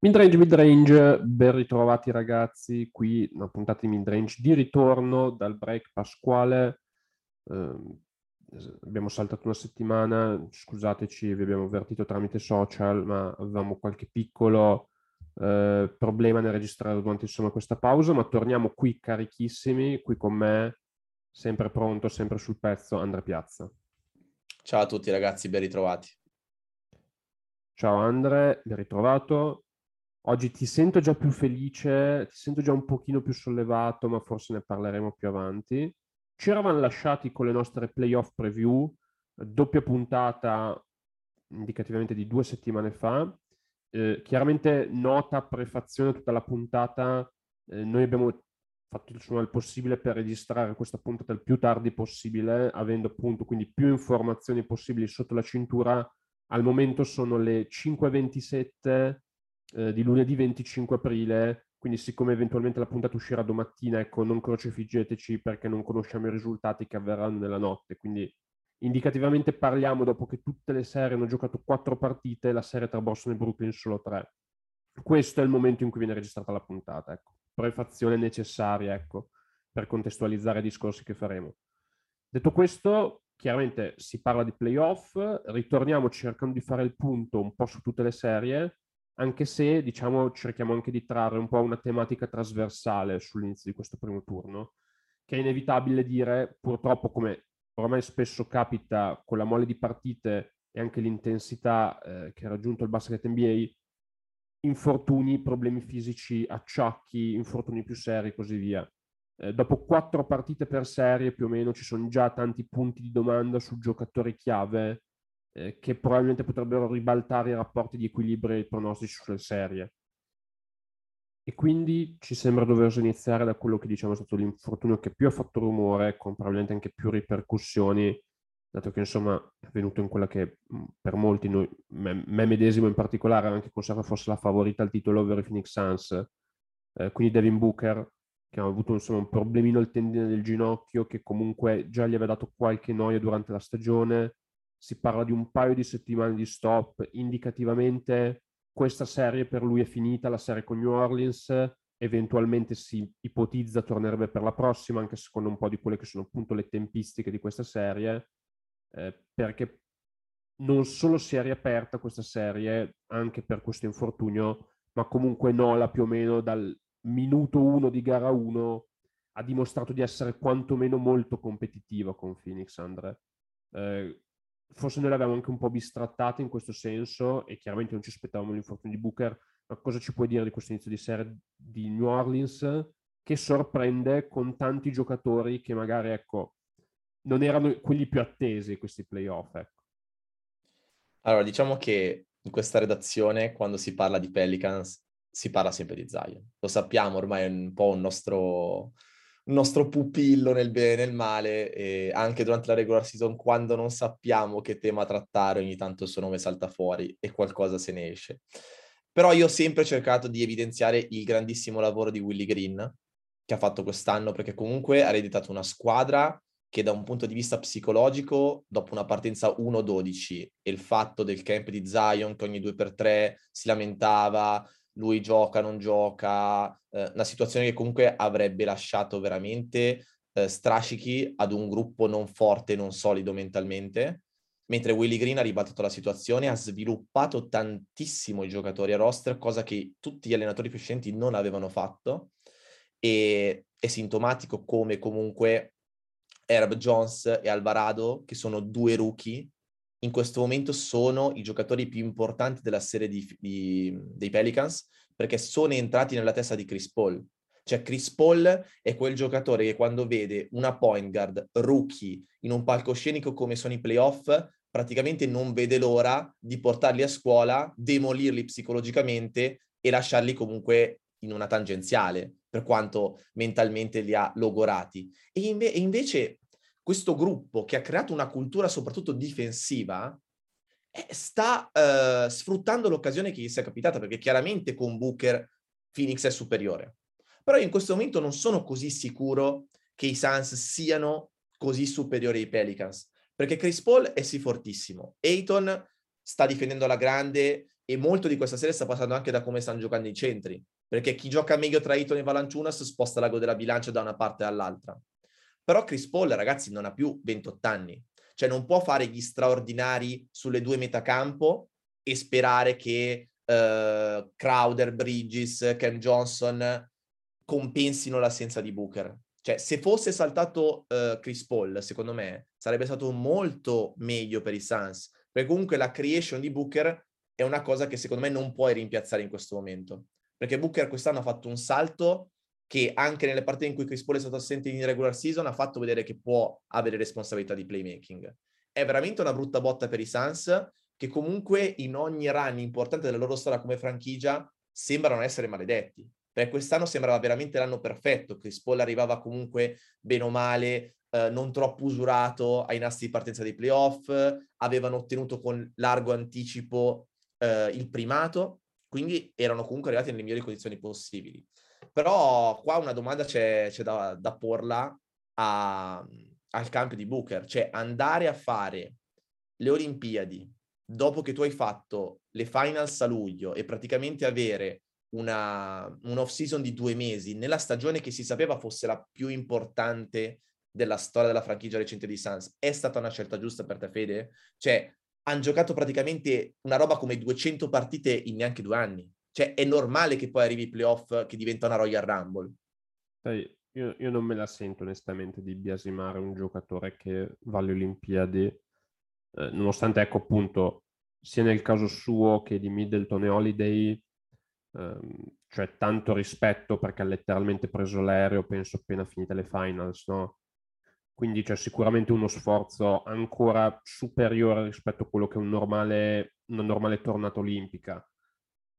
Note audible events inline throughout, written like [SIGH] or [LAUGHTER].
Midrange, midrange, ben ritrovati ragazzi, qui una puntata di midrange di ritorno dal break pasquale. Eh, abbiamo saltato una settimana, scusateci, vi abbiamo avvertito tramite social, ma avevamo qualche piccolo eh, problema nel registrare durante insomma, questa pausa, ma torniamo qui carichissimi, qui con me, sempre pronto, sempre sul pezzo, Andrea Piazza. Ciao a tutti ragazzi, ben ritrovati. Ciao Andre, ben ritrovato. Oggi ti sento già più felice, ti sento già un pochino più sollevato, ma forse ne parleremo più avanti. Ci eravamo lasciati con le nostre playoff preview, doppia puntata indicativamente di due settimane fa. Eh, chiaramente nota, prefazione tutta la puntata, eh, noi abbiamo fatto il possibile per registrare questa puntata il più tardi possibile, avendo appunto quindi più informazioni possibili sotto la cintura. Al momento sono le 5.27 eh, di lunedì 25 aprile, quindi siccome eventualmente la puntata uscirà domattina, ecco, non crocefiggeteci perché non conosciamo i risultati che avverranno nella notte, quindi indicativamente parliamo dopo che tutte le serie hanno giocato quattro partite, la serie tra Boston e Brooklyn solo tre. Questo è il momento in cui viene registrata la puntata, ecco. Prefazione necessaria, ecco, per contestualizzare i discorsi che faremo. Detto questo, chiaramente si parla di playoff, ritorniamo cercando di fare il punto un po' su tutte le serie, anche se diciamo cerchiamo anche di trarre un po' una tematica trasversale sull'inizio di questo primo turno, che è inevitabile dire, purtroppo come ormai spesso capita con la mole di partite e anche l'intensità eh, che ha raggiunto il basket NBA, infortuni, problemi fisici, acciacchi, infortuni più seri e così via. Eh, dopo quattro partite per serie più o meno ci sono già tanti punti di domanda su giocatori chiave eh, che probabilmente potrebbero ribaltare i rapporti di equilibrio e i pronostici sulle serie. E quindi ci sembra doveroso iniziare da quello che diciamo è stato l'infortunio che più ha fatto rumore, con probabilmente anche più ripercussioni, dato che insomma è avvenuto in quella che per molti, noi, me, me medesimo in particolare, anche conserva forse la favorita al titolo over i Phoenix Suns, eh, quindi Devin Booker, che ha avuto insomma, un problemino al tendine del ginocchio che comunque già gli aveva dato qualche noia durante la stagione, si parla di un paio di settimane di stop, indicativamente questa serie per lui è finita, la serie con New Orleans, eventualmente si ipotizza tornerebbe per la prossima, anche secondo un po' di quelle che sono appunto le tempistiche di questa serie, eh, perché non solo si è riaperta questa serie anche per questo infortunio, ma comunque Nola più o meno dal minuto 1 di gara 1 ha dimostrato di essere quantomeno molto competitiva con Phoenix, Andre. Eh, forse noi l'avevamo anche un po' bistrattata in questo senso e chiaramente non ci aspettavamo l'infortunio di Booker, ma cosa ci puoi dire di questo inizio di serie di New Orleans che sorprende con tanti giocatori che magari, ecco, non erano quelli più attesi questi playoff, ecco. Allora, diciamo che in questa redazione, quando si parla di Pelicans, si parla sempre di Zion. Lo sappiamo, ormai è un po' un nostro, nostro pupillo nel bene e nel male e anche durante la regular season quando non sappiamo che tema trattare ogni tanto il suo nome salta fuori e qualcosa se ne esce. Però io ho sempre cercato di evidenziare il grandissimo lavoro di Willy Green che ha fatto quest'anno perché comunque ha ereditato una squadra che da un punto di vista psicologico, dopo una partenza 1-12 e il fatto del camp di Zion che ogni 2x3 si lamentava, lui gioca, non gioca, eh, una situazione che comunque avrebbe lasciato veramente eh, strascichi ad un gruppo non forte, non solido mentalmente, mentre Willy Green ha ribaltato la situazione, ha sviluppato tantissimo i giocatori a roster, cosa che tutti gli allenatori precedenti non avevano fatto, e è sintomatico come comunque Herb Jones e Alvarado, che sono due rookie, in questo momento sono i giocatori più importanti della serie di, di, dei Pelicans perché sono entrati nella testa di Chris Paul. Cioè Chris Paul è quel giocatore che quando vede una point guard rookie in un palcoscenico come sono i playoff, praticamente non vede l'ora di portarli a scuola, demolirli psicologicamente e lasciarli comunque in una tangenziale, per quanto mentalmente li ha logorati. E, inve- invece questo gruppo che ha creato una cultura soprattutto difensiva eh, sta eh, sfruttando l'occasione che gli si è capitata, perché chiaramente con Booker Phoenix è superiore. Però io in questo momento non sono così sicuro che i Suns siano così superiori ai Pelicans, perché Chris Paul è sì fortissimo, Ayton sta difendendo la grande, e molto di questa serie sta passando anche da come stanno giocando i centri, perché chi gioca meglio tra Eton e Valanciunas sposta l'ago della bilancia da una parte all'altra. Però Chris Paul, ragazzi, non ha più 28 anni, cioè non può fare gli straordinari sulle due metacampo e sperare che uh, Crowder, Bridges, Cam Johnson compensino l'assenza di Booker. Cioè, se fosse saltato uh, Chris Paul, secondo me, sarebbe stato molto meglio per i Suns, perché comunque la creation di Booker è una cosa che secondo me non puoi rimpiazzare in questo momento. Perché Booker quest'anno ha fatto un salto che anche nelle partite in cui Chris Paul è stato assente in regular season ha fatto vedere che può avere responsabilità di playmaking. È veramente una brutta botta per i Suns che comunque in ogni run importante della loro storia come franchigia sembrano essere maledetti. Perché quest'anno sembrava veramente l'anno perfetto. Chris Paul arrivava comunque bene o male, eh, non troppo usurato ai nastri di partenza dei playoff, avevano ottenuto con largo anticipo eh, il primato, quindi erano comunque arrivati nelle migliori condizioni possibili. Però qua una domanda c'è, c'è da, da, porla a, al campo di Booker, cioè andare a fare le Olimpiadi dopo che tu hai fatto le finals a luglio e praticamente avere una, un off season di due mesi nella stagione che si sapeva fosse la più importante della storia della franchigia recente di Suns, è stata una scelta giusta per te, Fede? Cioè, hanno giocato praticamente una roba come 200 partite in neanche due anni. Cioè, è normale che poi arrivi ai playoff che diventa una Royal Rumble. Sai, io, io, non me la sento onestamente di biasimare un giocatore che va alle Olimpiadi, eh, nonostante, ecco appunto, sia nel caso suo che di Middleton e Holiday, ehm, cioè tanto rispetto perché ha letteralmente preso l'aereo, penso appena finite le finals, no? Quindi c'è sicuramente uno sforzo ancora superiore rispetto a quello che è un normale, una normale tornata olimpica.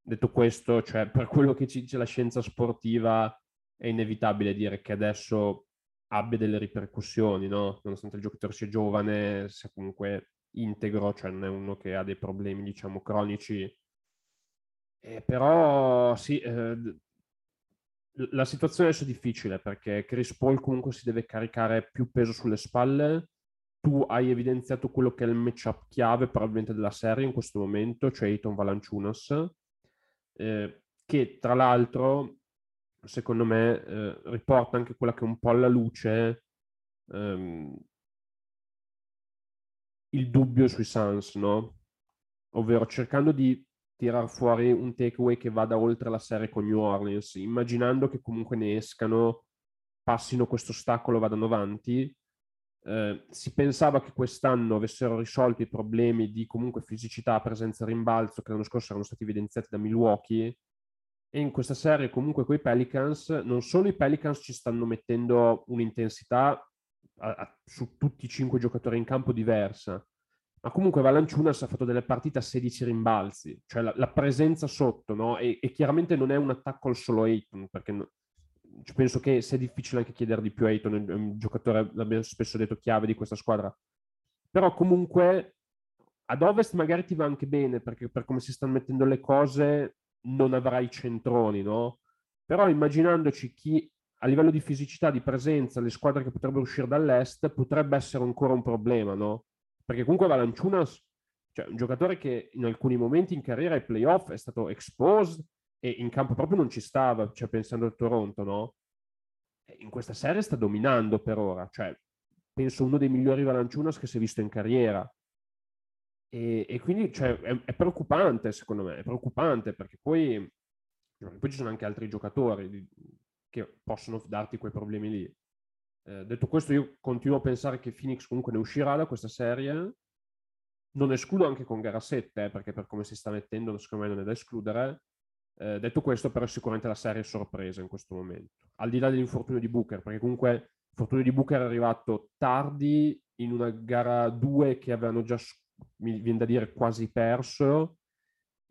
Detto questo, cioè, per quello che ci dice la scienza sportiva, è inevitabile dire che adesso abbia delle ripercussioni, no? Nonostante il giocatore sia giovane, sia comunque integro, cioè non è uno che ha dei problemi, diciamo, cronici. Eh, però sì, eh, la situazione adesso è difficile perché Chris Paul comunque si deve caricare più peso sulle spalle. Tu hai evidenziato quello che è il matchup chiave probabilmente della serie in questo momento, cioè Eton Valanciunas, eh, che tra l'altro, secondo me, eh, riporta anche quella che è un po' alla luce ehm, il dubbio sui Suns, no? Ovvero cercando di tirar fuori un takeaway che vada oltre la serie con New Orleans, immaginando che comunque ne escano, passino questo ostacolo, vadano avanti. Eh, si pensava che quest'anno avessero risolto i problemi di comunque fisicità, presenza e rimbalzo che l'anno scorso erano stati evidenziati da Milwaukee e in questa serie comunque con i Pelicans non solo i Pelicans ci stanno mettendo un'intensità a, a, su tutti i cinque giocatori in campo diversa ma comunque Valanciunas ha fatto delle partite a 16 rimbalzi, cioè la, la presenza sotto, no? E, e, chiaramente non è un attacco al solo Ayton, perché no, penso che sia difficile anche chiedere di più a Ayton, è un giocatore, l'abbiamo spesso detto, chiave di questa squadra. Però comunque ad ovest magari ti va anche bene, perché per come si stanno mettendo le cose non avrai centroni, no? Però immaginandoci chi a livello di fisicità, di presenza, le squadre che potrebbero uscire dall'est, potrebbe essere ancora un problema, no? Perché comunque Valanciunas, cioè un giocatore che in alcuni momenti in carriera ai playoff è stato exposed e in campo proprio non ci stava, cioè pensando al Toronto, no? in questa serie sta dominando per ora, cioè penso uno dei migliori Valanciunas che si è visto in carriera. E, e quindi cioè, è, è, preoccupante, secondo me, è preoccupante perché poi, poi ci sono anche altri giocatori che possono darti quei problemi lì. Eh, detto questo, io continuo a pensare che Phoenix comunque ne uscirà da questa serie. Non escludo anche con gara 7, eh, perché per come si sta mettendo, secondo me non è da escludere. Eh, detto questo, però, sicuramente la serie è sorpresa in questo momento. Al di là dell'infortunio di Booker, perché comunque l'infortunio di Booker è arrivato tardi in una gara 2 che avevano già, mi viene da dire, quasi perso.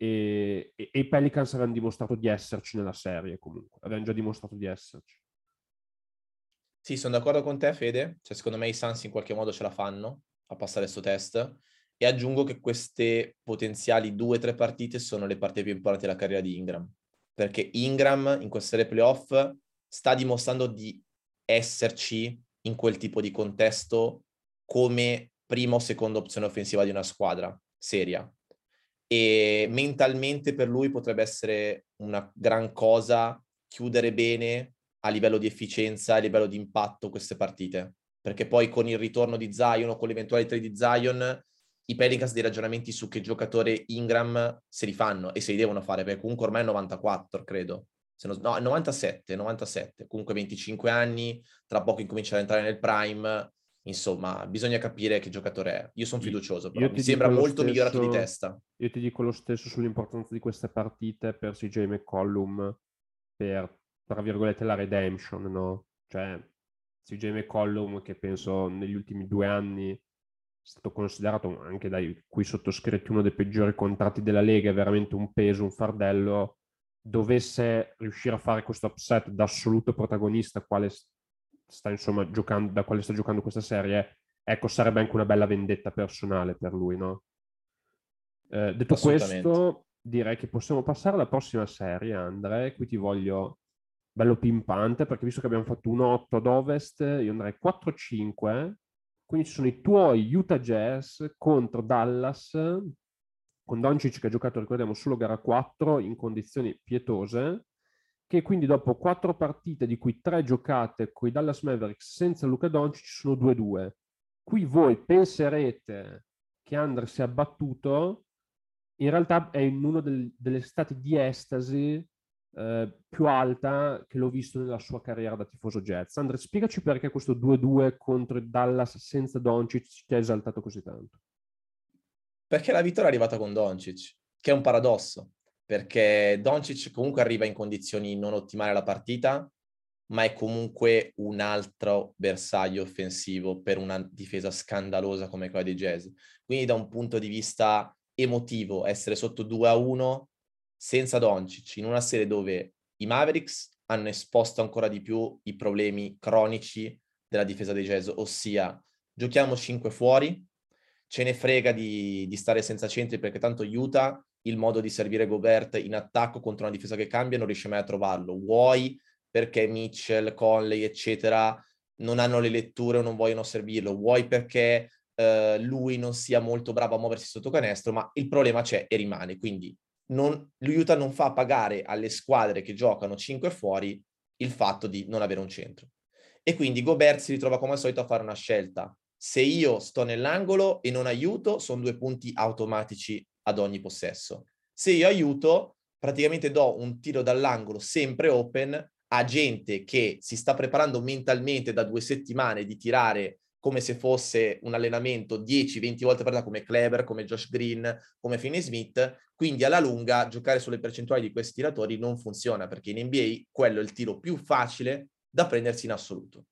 E, e, e i Pelicans avevano dimostrato di esserci nella serie comunque, avevano già dimostrato di esserci. Sì, sono d'accordo con te, Fede. Cioè, secondo me i Suns in qualche modo ce la fanno a passare questo test. E aggiungo che queste potenziali due o tre partite sono le partite più importanti della carriera di Ingram. Perché Ingram in queste serie playoff sta dimostrando di esserci in quel tipo di contesto come prima o seconda opzione offensiva di una squadra seria. e mentalmente per lui potrebbe essere una gran cosa chiudere bene a livello di efficienza, a livello di impatto queste partite, perché poi con il ritorno di Zion o con l'eventuale trade di Zion i Pelicans dei ragionamenti su che giocatore Ingram se li fanno e se li devono fare, perché comunque ormai è 94, credo. Non, no, 97, 97, comunque 25 anni, tra poco incomincia ad entrare nel prime, insomma, bisogna capire che giocatore è. Io sono fiducioso, però mi sembra molto stesso, migliorato di testa. Io ti dico lo stesso sull'importanza di queste partite per CJ McCollum, per, tra virgolette, la redemption, no? Cioè, CJ McCollum che penso negli ultimi due anni stato considerato anche dai cui sottoscritti uno dei peggiori contratti della Lega, è veramente un peso, un fardello, dovesse riuscire a fare questo upset da assoluto protagonista quale sta insomma giocando, da quale sta giocando questa serie, ecco sarebbe anche una bella vendetta personale per lui, no? Eh, detto questo, direi che possiamo passare alla prossima serie, Andre, qui ti voglio bello pimpante, perché visto che abbiamo fatto un 8 ad ovest, io andrei 4-5 quindi ci sono i tuoi Utah Jazz contro Dallas, con Doncic che ha giocato, ricordiamo, solo gara 4 in condizioni pietose, che quindi dopo quattro partite, di cui tre giocate con i Dallas Mavericks senza Luca Doncic, sono 2-2. Qui voi penserete che Andre sia abbattuto, in realtà è in uno del, delle stati di estasi eh, più alta che l'ho visto nella sua carriera da tifoso Jazz. Andre, spiegaci perché questo 2-2 contro Dallas senza Doncic ti ha esaltato così tanto. Perché la vittoria è arrivata con Doncic, che è un paradosso, perché Doncic comunque arriva in condizioni non ottimali alla partita, ma è comunque un altro bersaglio offensivo per una difesa scandalosa come quella di Jazz. Quindi da un punto di vista emotivo, essere sotto 2 a 1 senza Doncic, in una serie dove i Mavericks hanno esposto ancora di più i problemi cronici della difesa dei Jazz, ossia giochiamo 5 fuori, ce ne frega di, di, stare senza centri perché tanto Utah il modo di servire Gobert in attacco contro una difesa che cambia non riesce mai a trovarlo. Vuoi perché Mitchell, Conley, eccetera, non hanno le letture o non vogliono servirlo, vuoi perché eh, lui non sia molto bravo a muoversi sotto canestro, ma il problema c'è e rimane. Quindi non, l'Utah non fa pagare alle squadre che giocano 5 fuori il fatto di non avere un centro. E quindi Gobert si ritrova come al solito a fare una scelta. Se io sto nell'angolo e non aiuto, sono due punti automatici ad ogni possesso. Se io aiuto, praticamente do un tiro dall'angolo sempre open a gente che si sta preparando mentalmente da due settimane di tirare come se fosse un allenamento 10-20 volte per da come Kleber, come Josh Green, come Finney Smith, quindi alla lunga giocare sulle percentuali di questi tiratori non funziona perché in NBA quello è il tiro più facile da prendersi in assoluto.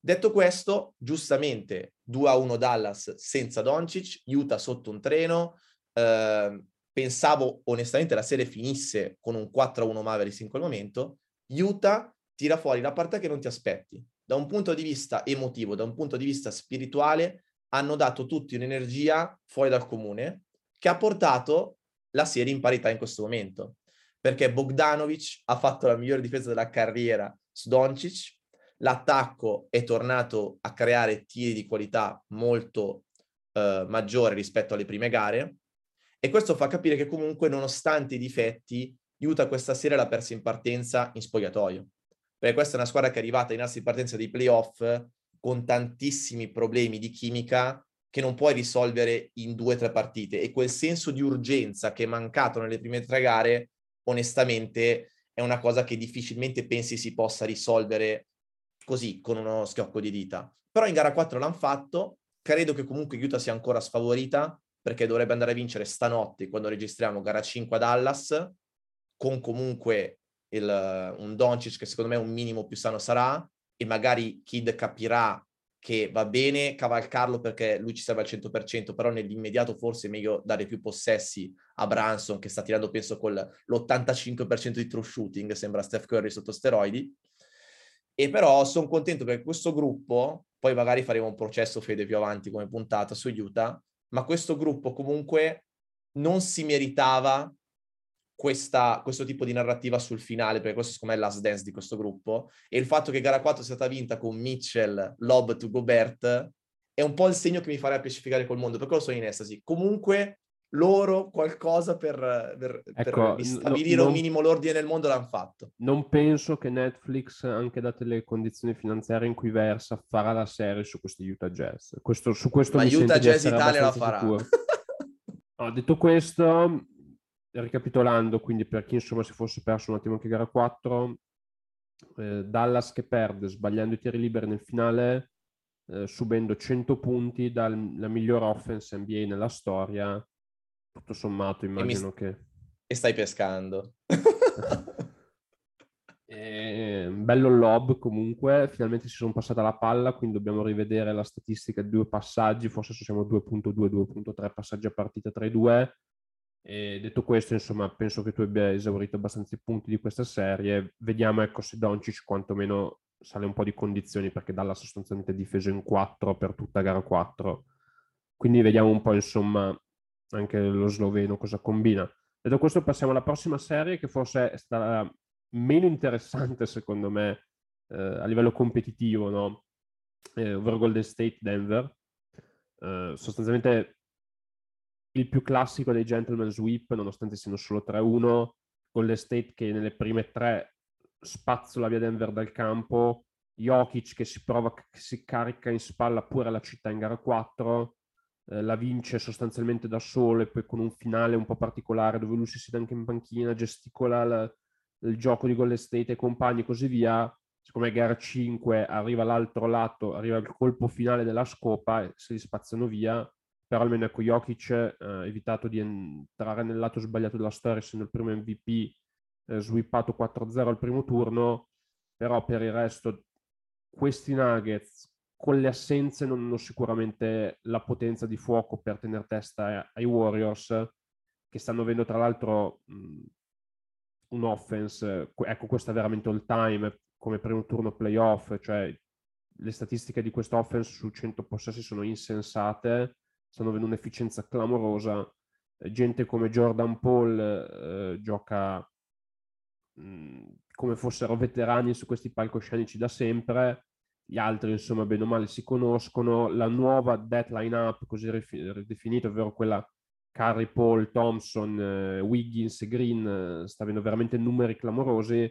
Detto questo, giustamente 2-1 Dallas senza Doncic, Utah sotto un treno, eh, pensavo onestamente la serie finisse con un 4-1 Mavericks in quel momento, Utah tira fuori la partita che non ti aspetti, da un punto di vista emotivo, da un punto di vista spirituale, hanno dato tutti un'energia fuori dal comune che ha portato la serie in parità in questo momento. Perché Bogdanovic ha fatto la migliore difesa della carriera su Doncic, l'attacco è tornato a creare tiri di qualità molto eh, maggiore rispetto alle prime gare e questo fa capire che comunque nonostante i difetti Utah questa serie l'ha persa in partenza in spogliatoio perché questa è una squadra che è arrivata in assi di partenza dei playoff con tantissimi problemi di chimica che non puoi risolvere in due o tre partite e quel senso di urgenza che è mancato nelle prime tre gare, onestamente è una cosa che difficilmente pensi si possa risolvere così, con uno schiocco di dita. Però in gara 4 l'hanno fatto, credo che comunque Utah sia ancora sfavorita, perché dovrebbe andare a vincere stanotte quando registriamo gara 5 a Dallas, con comunque il, un Doncic che secondo me un minimo più sano sarà e magari Kid capirà che va bene cavalcarlo perché lui ci serve al 100%, però nell'immediato forse è meglio dare più possessi a Branson che sta tirando penso con l'85% di true shooting, sembra Steph Curry sotto steroidi. E però sono contento perché questo gruppo, poi magari faremo un processo fede più avanti come puntata su Utah, ma questo gruppo comunque non si meritava questa, questo tipo di narrativa sul finale, perché questo secondo me è last dance di questo gruppo, e il fatto che gara 4 sia stata vinta con Mitchell, Lob to Gobert, è un po' il segno che mi farà specificare col mondo, perché lo sono in estasi. Comunque loro qualcosa per, per, ecco, per stabilire no, non, un minimo l'ordine nel mondo l'hanno fatto. Non penso che Netflix, anche date le condizioni finanziarie in cui versa, farà la serie su questi Utah Jazz. Questo, su questo Ma Utah Jazz Italia la farà. no, [LAUGHS] detto questo, ricapitolando, quindi per chi insomma si fosse perso un attimo anche gara 4, eh, Dallas che perde sbagliando i tiri liberi nel finale, eh, subendo 100 punti dalla migliore offense NBA nella storia, tutto sommato immagino e che... E stai pescando. [LAUGHS] e, bello lob comunque, finalmente si sono passata la palla, quindi dobbiamo rivedere la statistica di due passaggi, forse siamo 2.2, 2.3 passaggi a partita tra i due e detto questo, insomma, penso che tu abbia esaurito abbastanza i punti di questa serie. Vediamo ecco, se Doncic quantomeno sale un po' di condizioni perché dalla sostanzialmente difeso in 4 per tutta gara 4. Quindi vediamo un po' insomma anche lo sloveno cosa combina. Detto questo passiamo alla prossima serie che forse è stata meno interessante secondo me eh, a livello competitivo, no? eh, ovvero Golden State Denver. Eh, sostanzialmente il più classico dei gentleman sweep, nonostante siano solo 3-1, con l'estate che nelle prime tre spazzola via Denver dal campo, Jokic che si prova, che si carica in spalla pure la città in gara 4, eh, la vince sostanzialmente da solo e poi con un finale un po' particolare dove lui si siede anche in panchina, gesticola la, il gioco di Golden State e compagni e così via. Siccome gara 5 arriva l'altro lato, arriva il colpo finale della scopa e se li spazzano via, però almeno ecco Jokic eh, ha evitato di entrare nel lato sbagliato della storia, essendo il primo MVP eh, swippato 4-0 al primo turno, però per il resto questi Nuggets con le assenze non hanno sicuramente la potenza di fuoco per tenere testa ai Warriors, che stanno avendo tra l'altro mh, un offense, ecco questo è veramente all time, come primo turno playoff, cioè le statistiche di questo offense su 100 possessi sono insensate, stanno avendo un'efficienza clamorosa. Eh, gente come Jordan Paul eh, gioca mh, mm, come fossero veterani su questi palcoscenici da sempre. Gli altri, insomma, bene o male si conoscono. La nuova deadline up, così ridefinita, ovvero quella Curry, Paul, Thompson, eh, Wiggins Green, eh, sta avendo veramente numeri clamorosi.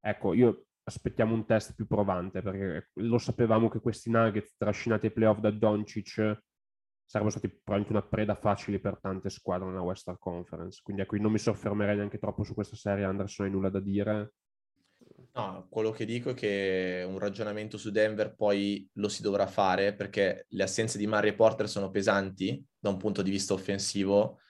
Ecco, io aspettiamo un test più provante perché lo sapevamo che questi Nuggets trascinati ai playoff da Doncic sarebbero stati probabilmente una preda facile per tante squadre nella Western Conference. Quindi ecco, non mi soffermerei neanche troppo su questa serie, Anderson hai nulla da dire. No, quello che dico è che un ragionamento su Denver poi lo si dovrà fare perché le assenze di Murray e Porter sono pesanti da un punto di vista offensivo,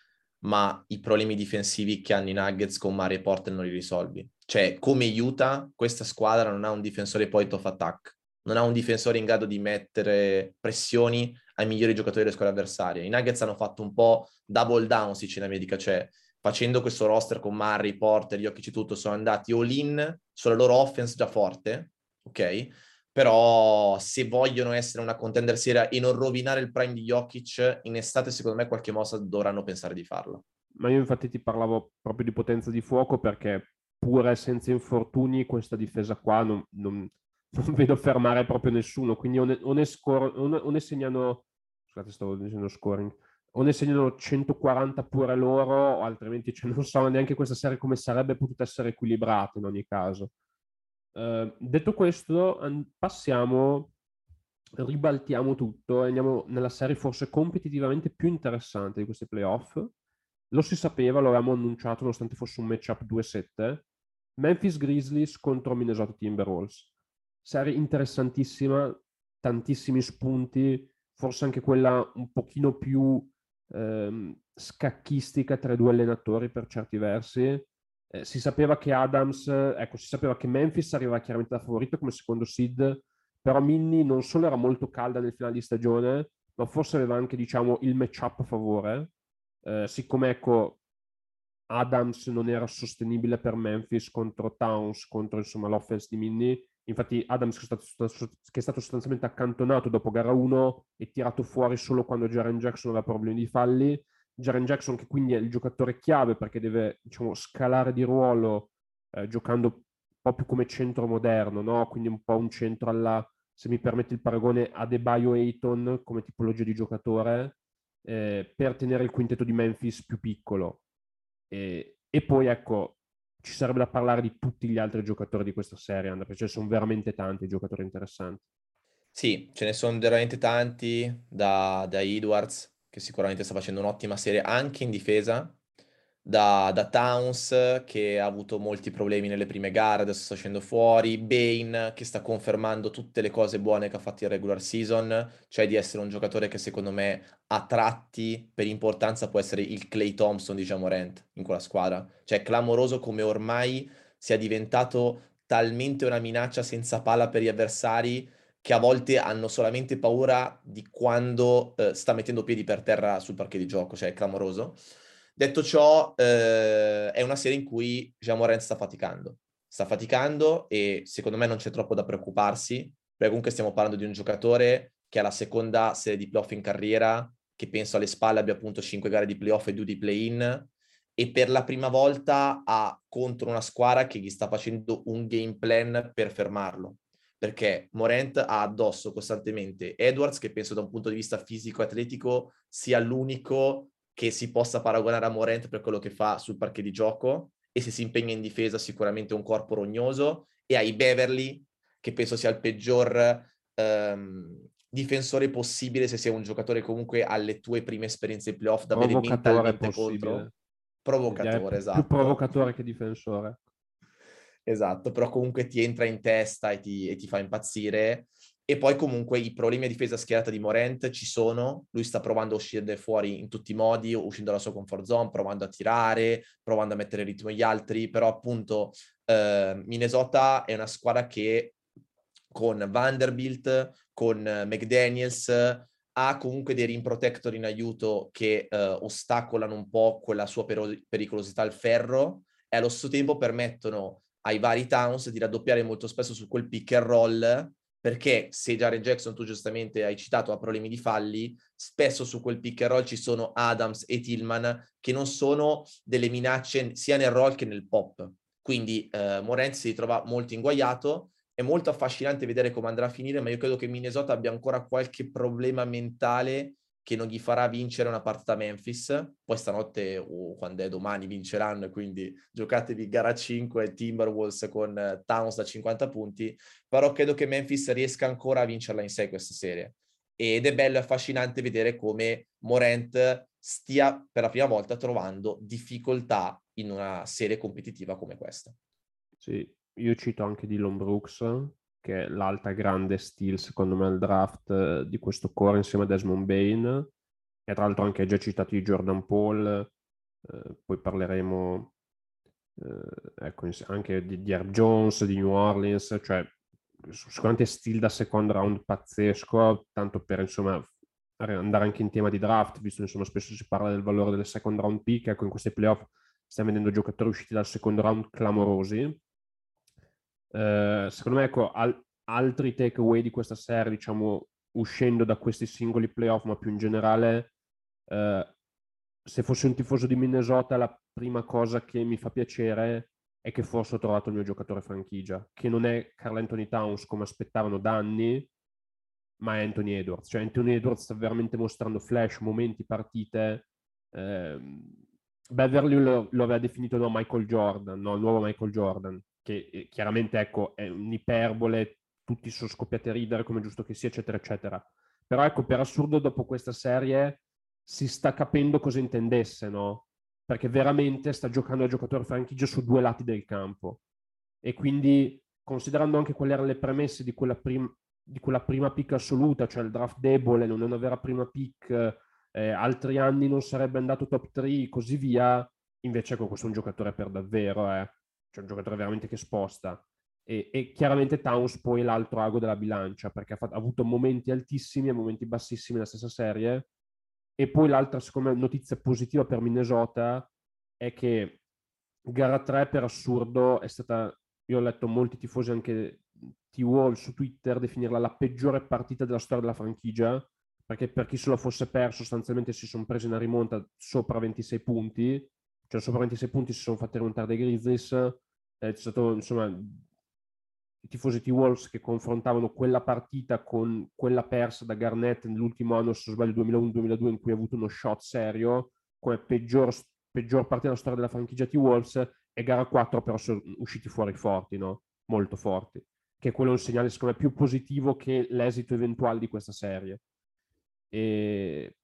ma i problemi difensivi che hanno i Nuggets con Murray e Porter non li risolvi. Cioè, come Utah, questa squadra non ha un difensore point of attack, non ha un difensore in grado di mettere pressioni ai migliori giocatori delle squadre avversarie. I Nuggets hanno fatto un po' double down, si dice in America, cioè facendo questo roster con Murray, Porter, Jokic e tutto, sono andati all in sulla loro offense già forte, ok? Però se vogliono essere una contender seria e non rovinare il prime di Jokic, in estate secondo me qualche mossa dovranno pensare di farlo. Ma io infatti ti parlavo proprio di potenza di fuoco perché pure senza infortuni questa difesa qua non, non, non vedo fermare proprio nessuno, quindi o ne, o ne, scor- o ne, o ne segnano, scusate stavo dicendo scoring, o ne segnano 140 pure loro, o altrimenti cioè, non so neanche questa serie come sarebbe potuta essere equilibrata in ogni caso. Uh, detto questo, passiamo, ribaltiamo tutto e andiamo nella serie forse competitivamente più interessante di questi playoff. Lo si sapeva, lo avevamo annunciato nonostante fosse un matchup 2-7. Memphis Grizzlies contro Minnesota Timberwolves serie interessantissima, tantissimi spunti, forse anche quella un pochino più ehm, scacchistica tra i due allenatori per certi versi. Eh, si sapeva che Adams, ecco, si sapeva che Memphis arrivava chiaramente da favorito come secondo seed, però Minnie non solo era molto calda nel finale di stagione, ma forse aveva anche, diciamo, il matchup a favore. Eh, siccome, ecco, Adams non era sostenibile per Memphis contro Towns, contro, insomma, l'offense di Minnie, Infatti Adams che è, stato, che è stato sostanzialmente accantonato dopo gara 1 e tirato fuori solo quando Jaren Jackson aveva problemi di falli. Jaren Jackson che quindi è il giocatore chiave perché deve diciamo, scalare di ruolo eh, giocando un po' più come centro moderno, no? quindi un po' un centro alla, se mi permette il paragone, Adebayo Ayton come tipologia di giocatore. eh, per tenere il quintetto di Memphis più piccolo. E, e, poi ecco, ci sarebbe da parlare di tutti gli altri giocatori di questa serie, Andrea, perché sono veramente tanti giocatori interessanti. Sì, ce ne sono veramente tanti, da, da Edwards, che sicuramente sta facendo un'ottima serie anche in difesa, da, da, Towns che ha avuto molti problemi nelle prime gare, adesso sta uscendo fuori, Bane che sta confermando tutte le cose buone che ha fatto in regular season, cioè di essere un giocatore che secondo me a tratti per importanza può essere il Clay Thompson diciamo Rent in quella squadra, cioè clamoroso come ormai sia diventato talmente una minaccia senza palla per gli avversari che a volte hanno solamente paura di quando eh, sta mettendo piedi per terra sul parquet di gioco, cioè è clamoroso. Detto ciò, eh, è una serie in cui Jean Morin sta faticando. Sta faticando e secondo me non c'è troppo da preoccuparsi, perché comunque stiamo parlando di un giocatore che ha la seconda serie di playoff in carriera, che penso alle spalle abbia appunto 5 gare di playoff e 2 di play-in, e per la prima volta ha contro una squadra che gli sta facendo un game plan per fermarlo. Perché Morent ha addosso costantemente Edwards, che penso da un punto di vista fisico-atletico sia l'unico che si possa paragonare a Morent per quello che fa sul parquet di gioco e se si impegna in difesa sicuramente un corpo rognoso e hai Beverly che penso sia il peggior um, difensore possibile se sei un giocatore comunque alle tue prime esperienze in playoff da avere mentalmente possibile. contro provocatore, esatto. Più provocatore che difensore. Esatto, però comunque ti entra in testa e ti, e ti fa impazzire e poi comunque i problemi a difesa schierata di Morent ci sono, lui sta provando a uscire fuori in tutti i modi, uscendo dalla sua comfort zone, provando a tirare, provando a mettere in ritmo gli altri, però appunto eh, Minnesota è una squadra che con Vanderbilt, con McDaniels, ha comunque dei rim protector in aiuto che eh, ostacolano un po' quella sua per- pericolosità al ferro e allo stesso tempo permettono ai vari Towns di raddoppiare molto spesso su quel pick and roll perché se Jaren Jackson, tu giustamente hai citato, ha problemi di falli, spesso su quel pick and roll ci sono Adams e Tillman che non sono delle minacce sia nel roll che nel pop. Quindi eh, Morent si trova molto inguaiato, è molto affascinante vedere come andrà a finire, ma io credo che Minnesota abbia ancora qualche problema mentale che non gli farà vincere una partita a Memphis. Poi stanotte o quando è domani vinceranno, quindi giocatevi gara 5 Timberwolves con uh, Towns da 50 punti, però credo che Memphis riesca ancora a vincerla in sé questa serie. Ed è bello e affascinante vedere come Morant stia per la prima volta trovando difficoltà in una serie competitiva come questa. Sì, io cito anche Dylan Brooks, che è l'alta grande steal secondo me al draft eh, di questo core insieme a Desmond Bain e tra l'altro anche già citato di Jordan Paul, eh, poi parleremo eh, ecco, anche di, di Herb Jones, di New Orleans, cioè sicuramente steal da second round pazzesco, tanto per insomma andare anche in tema di draft, visto insomma spesso si parla del valore del second round pick, ecco in questi playoff stiamo vedendo giocatori usciti dal second round clamorosi, eh, secondo me, ecco, al- altri takeaway di questa serie, diciamo, uscendo da questi singoli playoff, ma più in generale, eh, se fossi un tifoso di Minnesota, la prima cosa che mi fa piacere è che forse ho trovato il mio giocatore franchigia, che non è Carl Anthony Towns come aspettavano da anni, ma è Anthony Edwards. Cioè Anthony Edwards sta veramente mostrando flash, momenti, partite. Eh, Beverly lo, lo, aveva definito no, Michael Jordan, no, il nuovo Michael Jordan che eh, chiaramente ecco, è un'iperbole, tutti sono scoppiati a ridere come giusto che sia, eccetera, eccetera. Però ecco, per assurdo, dopo questa serie si sta capendo cosa intendesse, no? Perché veramente sta giocando a giocatore franchigia su due lati del campo. E quindi, considerando anche quali erano le premesse di quella, prim- di quella prima pick assoluta, cioè il draft debole, non è una vera prima pick, eh, altri anni non sarebbe andato top 3, così via, invece ecco, questo è un giocatore per davvero, eh cioè un giocatore veramente che sposta. E, e chiaramente Towns poi è l'altro ago della bilancia, perché ha, fatto, ha, avuto momenti altissimi e momenti bassissimi nella stessa serie. E poi l'altra, secondo me, notizia positiva per Minnesota è che gara 3 per assurdo è stata, io ho letto molti tifosi anche T-Wall su Twitter definirla la peggiore partita della storia della franchigia, perché per chi se lo fosse perso sostanzialmente si sono presi una rimonta sopra 26 punti, cioè sopra 26 punti si sono fatti rimontare dai Grizzlies, è stato insomma i tifosi T-Wolves che confrontavano quella partita con quella persa da Garnett nell'ultimo anno, se non sbaglio, 2001-2002, in cui ha avuto uno shot serio, come peggior, peggior partita della storia della franchigia T-Wolves, e gara 4 però sono usciti fuori forti, no? molto forti, che quello è un segnale secondo me più positivo che l'esito eventuale di questa serie. E...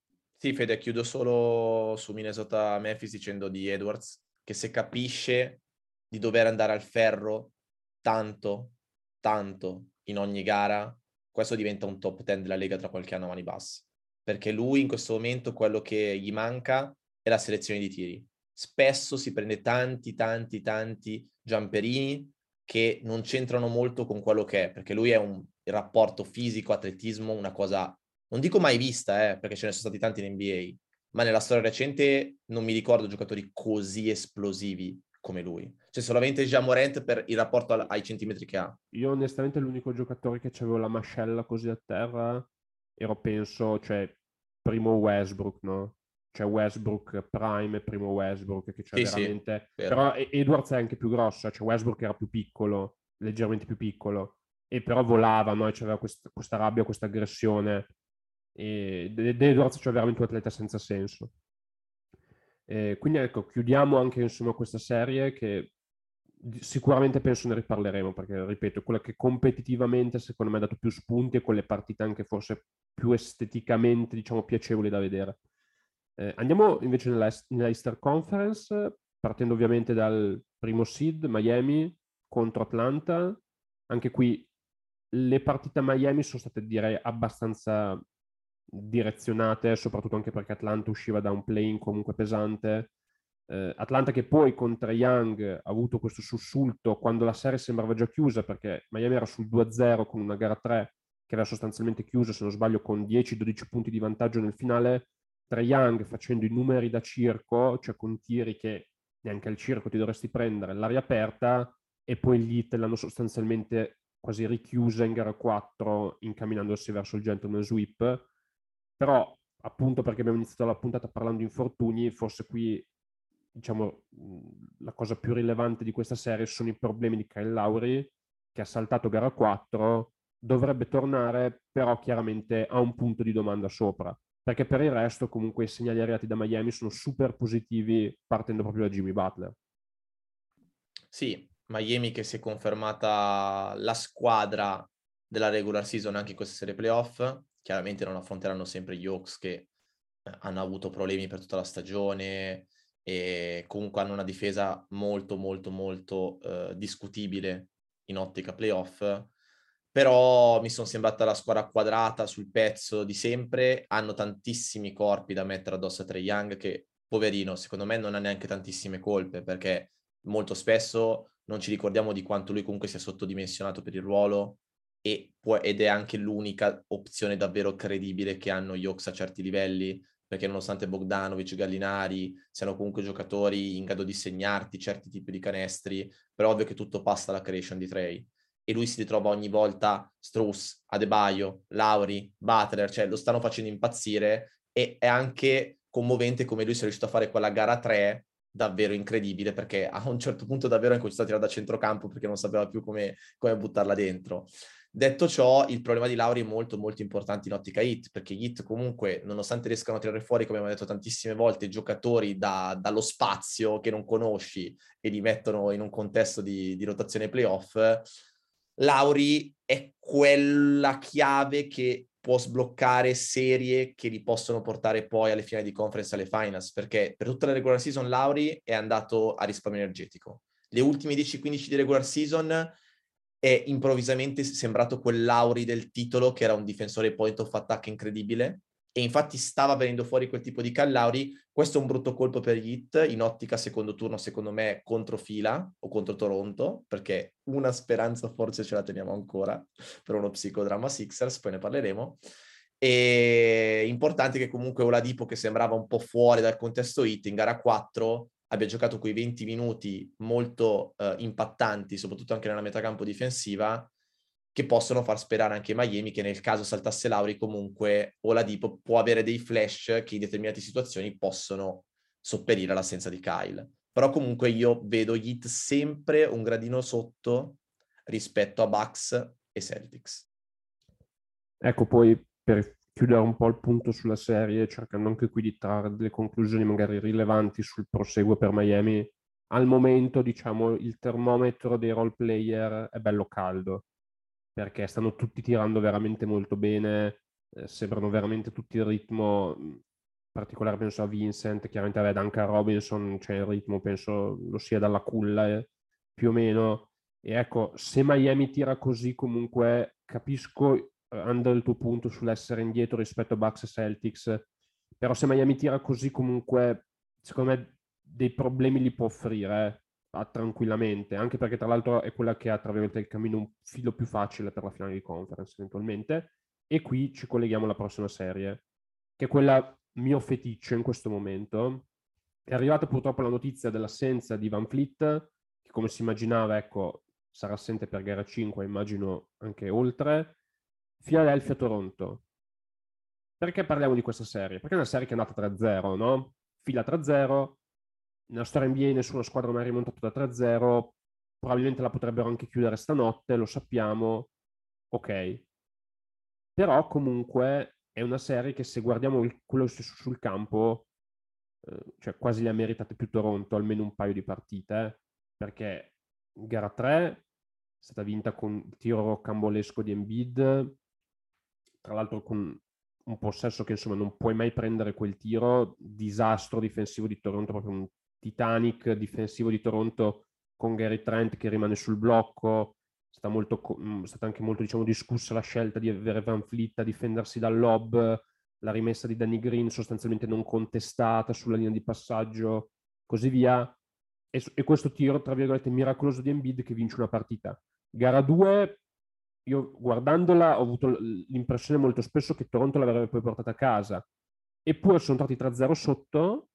Sì, Fede, chiudo solo su Minnesota-Memphis dicendo di Edwards che se capisce di dover andare al ferro tanto, tanto in ogni gara, questo diventa un top 10 della Lega tra qualche anno a mani basse. Perché lui in questo momento quello che gli manca è la selezione di tiri. Spesso si prende tanti, tanti, tanti jumperini che non c'entrano molto con quello che è, perché lui è un rapporto fisico-atletismo, una cosa, non dico mai vista, eh, perché ce ne sono stati tanti in NBA, ma nella storia recente non mi ricordo giocatori così esplosivi come lui. Cioè solamente già Morent per il rapporto ai centimetri che ha. Io onestamente l'unico giocatore che avevo la mascella così a terra ero penso, cioè, primo Westbrook, no? Cioè Westbrook prime e primo Westbrook che c'è sì, veramente... Sì, però Edwards è anche più grosso, cioè Westbrook era più piccolo, leggermente più piccolo, e però volava, no? E c'aveva questa, questa rabbia, questa aggressione e Edwards c'è veramente un atleta senza senso. E quindi ecco, chiudiamo anche insomma questa serie che sicuramente penso ne riparleremo perché ripeto, quella che competitivamente secondo me ha dato più spunti e quelle partite anche forse più esteticamente diciamo piacevoli da vedere. Eh, andiamo invece nella, nella Easter Conference, partendo ovviamente dal primo seed Miami contro Atlanta. Anche qui le partite a Miami sono state direi abbastanza direzionate, soprattutto anche perché Atlanta usciva da un play-in comunque pesante. Eh, Atlanta che poi con Trae Young ha avuto questo sussulto quando la serie sembrava già chiusa perché Miami era sul 2-0 con una gara 3 che era sostanzialmente chiusa, se non sbaglio, con 10-12 punti di vantaggio nel finale. Trae Young facendo i numeri da circo, cioè con tiri che neanche al circo ti dovresti prendere, l'aria aperta e poi gli Heat l'hanno sostanzialmente quasi richiusa in gara 4 incamminandosi verso il gentleman sweep però appunto perché abbiamo iniziato la puntata parlando di infortuni, forse qui diciamo la cosa più rilevante di questa serie sono i problemi di Kyle Lowry che ha saltato gara 4, dovrebbe tornare, però chiaramente ha un punto di domanda sopra, perché per il resto comunque i segnali arrivati da Miami sono super positivi partendo proprio da Jimmy Butler. Sì, Miami che si è confermata la squadra della regular season anche in questa serie playoff, chiaramente non affronteranno sempre gli Hawks che eh, hanno avuto problemi per tutta la stagione e comunque hanno una difesa molto molto molto eh, discutibile in ottica playoff però mi sono sembrata la squadra quadrata sul pezzo di sempre. Hanno tantissimi corpi da mettere addosso a Trey Young che poverino secondo me non ha neanche tantissime colpe perché molto spesso non ci ricordiamo di quanto lui comunque sia sottodimensionato per il ruolo può, ed è anche l'unica opzione davvero credibile che hanno gli Hawks a certi livelli, perché nonostante Bogdanovic, Gallinari siano comunque giocatori in grado di segnarti certi tipi di canestri, però ovvio che tutto passa alla creation di Trey. E lui si ritrova ogni volta Strauss, Adebayo, Lauri, Butler, cioè lo stanno facendo impazzire e è anche commovente come lui sia riuscito a fare quella gara 3 davvero incredibile perché a un certo punto davvero è cominciato a tirare da centrocampo perché non sapeva più come, come buttarla dentro. Detto ciò, il problema di Lauri è molto molto importante in ottica hit, perché gli hit comunque, nonostante riescano a tirare fuori, come abbiamo detto tantissime volte, giocatori da, dallo spazio che non conosci e li mettono in un contesto di, di rotazione playoff, Lauri è quella chiave che può sbloccare serie che li possono portare poi alle finali di conference alle finals, perché per tutta la regular season Lauri è andato a risparmio energetico. Le ultime 10-15 di regular season è improvvisamente sembrato quel Lauri del titolo che era un difensore point of attack incredibile e infatti stava venendo fuori quel tipo di Callauri. Questo è un brutto colpo per gli Hit in ottica secondo turno, secondo me, contro fila o contro Toronto, perché una speranza forse ce la teniamo ancora per uno psicodramma Sixers, poi ne parleremo. E importante che comunque Oladipo, che sembrava un po' fuori dal contesto Hit, in gara 4 abbia giocato quei 20 minuti molto uh, impattanti, soprattutto anche nella metacampo difensiva, che possono far sperare anche Miami che nel caso saltasse Lauri comunque Oladipo può avere dei flash che in determinate situazioni possono sopperire all'assenza di Kyle. Però comunque io vedo Heat sempre un gradino sotto rispetto a Bucks e Celtics. Ecco, poi per chiudere un po' il punto sulla serie, cercando anche qui di trarre delle conclusioni magari rilevanti sul proseguo per Miami, al momento, diciamo, il termometro dei role player è bello caldo, perché stanno tutti tirando veramente molto bene, eh, sembrano veramente tutti il ritmo, in particolare penso a Vincent, chiaramente a Duncan Robinson, cioè il ritmo penso lo sia dalla culla eh, più o meno. E ecco, se Miami tira così comunque capisco eh, andando il tuo punto sull'essere indietro rispetto a Bucks e Celtics, però se Miami tira così comunque secondo me dei problemi li può offrire eh, tranquillamente, anche perché tra l'altro è quella che ha tra virgolette il cammino un filo più facile per la finale di conference eventualmente. E qui ci colleghiamo alla prossima serie, che è quella mio feticcio in questo momento. È arrivata purtroppo la notizia dell'assenza di Van Fleet, che come si immaginava, ecco, sarà assente per gara 5, immagino anche oltre. Philadelphia-Toronto. Perché parliamo di questa serie? Perché è una serie che è andata 3-0, no? Fila 3-0, nella storia NBA nessuna squadra mai rimontato da 3-0, probabilmente la potrebbero anche chiudere stanotte, lo sappiamo, ok. Però comunque è una serie che se guardiamo il, quello stesso sul campo, eh, cioè quasi le ha meritate più Toronto, almeno un paio di partite, perché gara 3 è stata vinta con il tiro rocambolesco di Embiid, tra l'altro con un possesso che insomma non puoi mai prendere quel tiro, disastro difensivo di Toronto, proprio un Titanic difensivo di Toronto con Gary Trent che rimane sul blocco, è stata, molto, è stata anche molto diciamo, discussa la scelta di avere Van Fleet a difendersi dal lob, la rimessa di Danny Green sostanzialmente non contestata sulla linea di passaggio, così via. E, e questo tiro, tra virgolette, miracoloso di Embiid che vince una partita. Gara 2, io guardandola ho avuto l'impressione molto spesso che Toronto l'avrebbe poi portata a casa. Eppure sono stati 3-0 sotto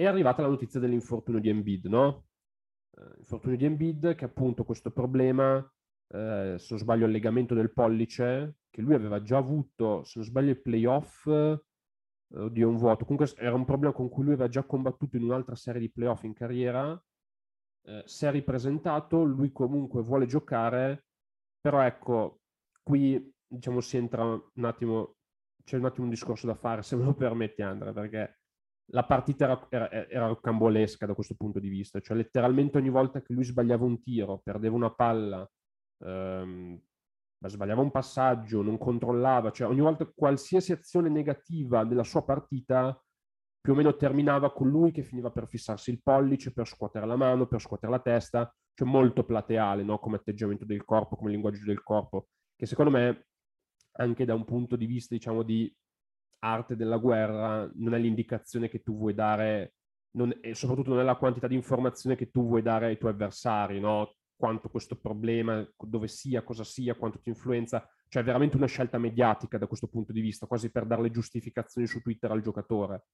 è arrivata la notizia dell'infortunio di Embiid, no? Uh, infortunio di Embiid che appunto questo problema, uh, se non sbaglio il legamento del pollice, che lui aveva già avuto, se non sbaglio il playoff, uh, di un vuoto, comunque era un problema con cui lui aveva già combattuto in un'altra serie di playoff in carriera, si è ripresentato, lui comunque vuole giocare, però ecco, qui diciamo si entra un attimo, c'è un attimo un discorso da fare, se me lo permetti Andrea, perché la partita era, era, era rocambolesca da questo punto di vista, cioè letteralmente ogni volta che lui sbagliava un tiro, perdeva una palla, ehm, sbagliava un passaggio, non controllava, cioè ogni volta qualsiasi azione negativa della sua partita più o meno terminava con lui che finiva per fissarsi il pollice, per scuotere la mano, per scuotere la testa, cioè molto plateale no? come atteggiamento del corpo, come linguaggio del corpo, che secondo me anche da un punto di vista diciamo di arte della guerra non è l'indicazione che tu vuoi dare, non, e soprattutto non è la quantità di informazione che tu vuoi dare ai tuoi avversari, no? quanto questo problema, dove sia, cosa sia, quanto ti influenza, cioè veramente una scelta mediatica da questo punto di vista, quasi per dare le giustificazioni su Twitter al giocatore.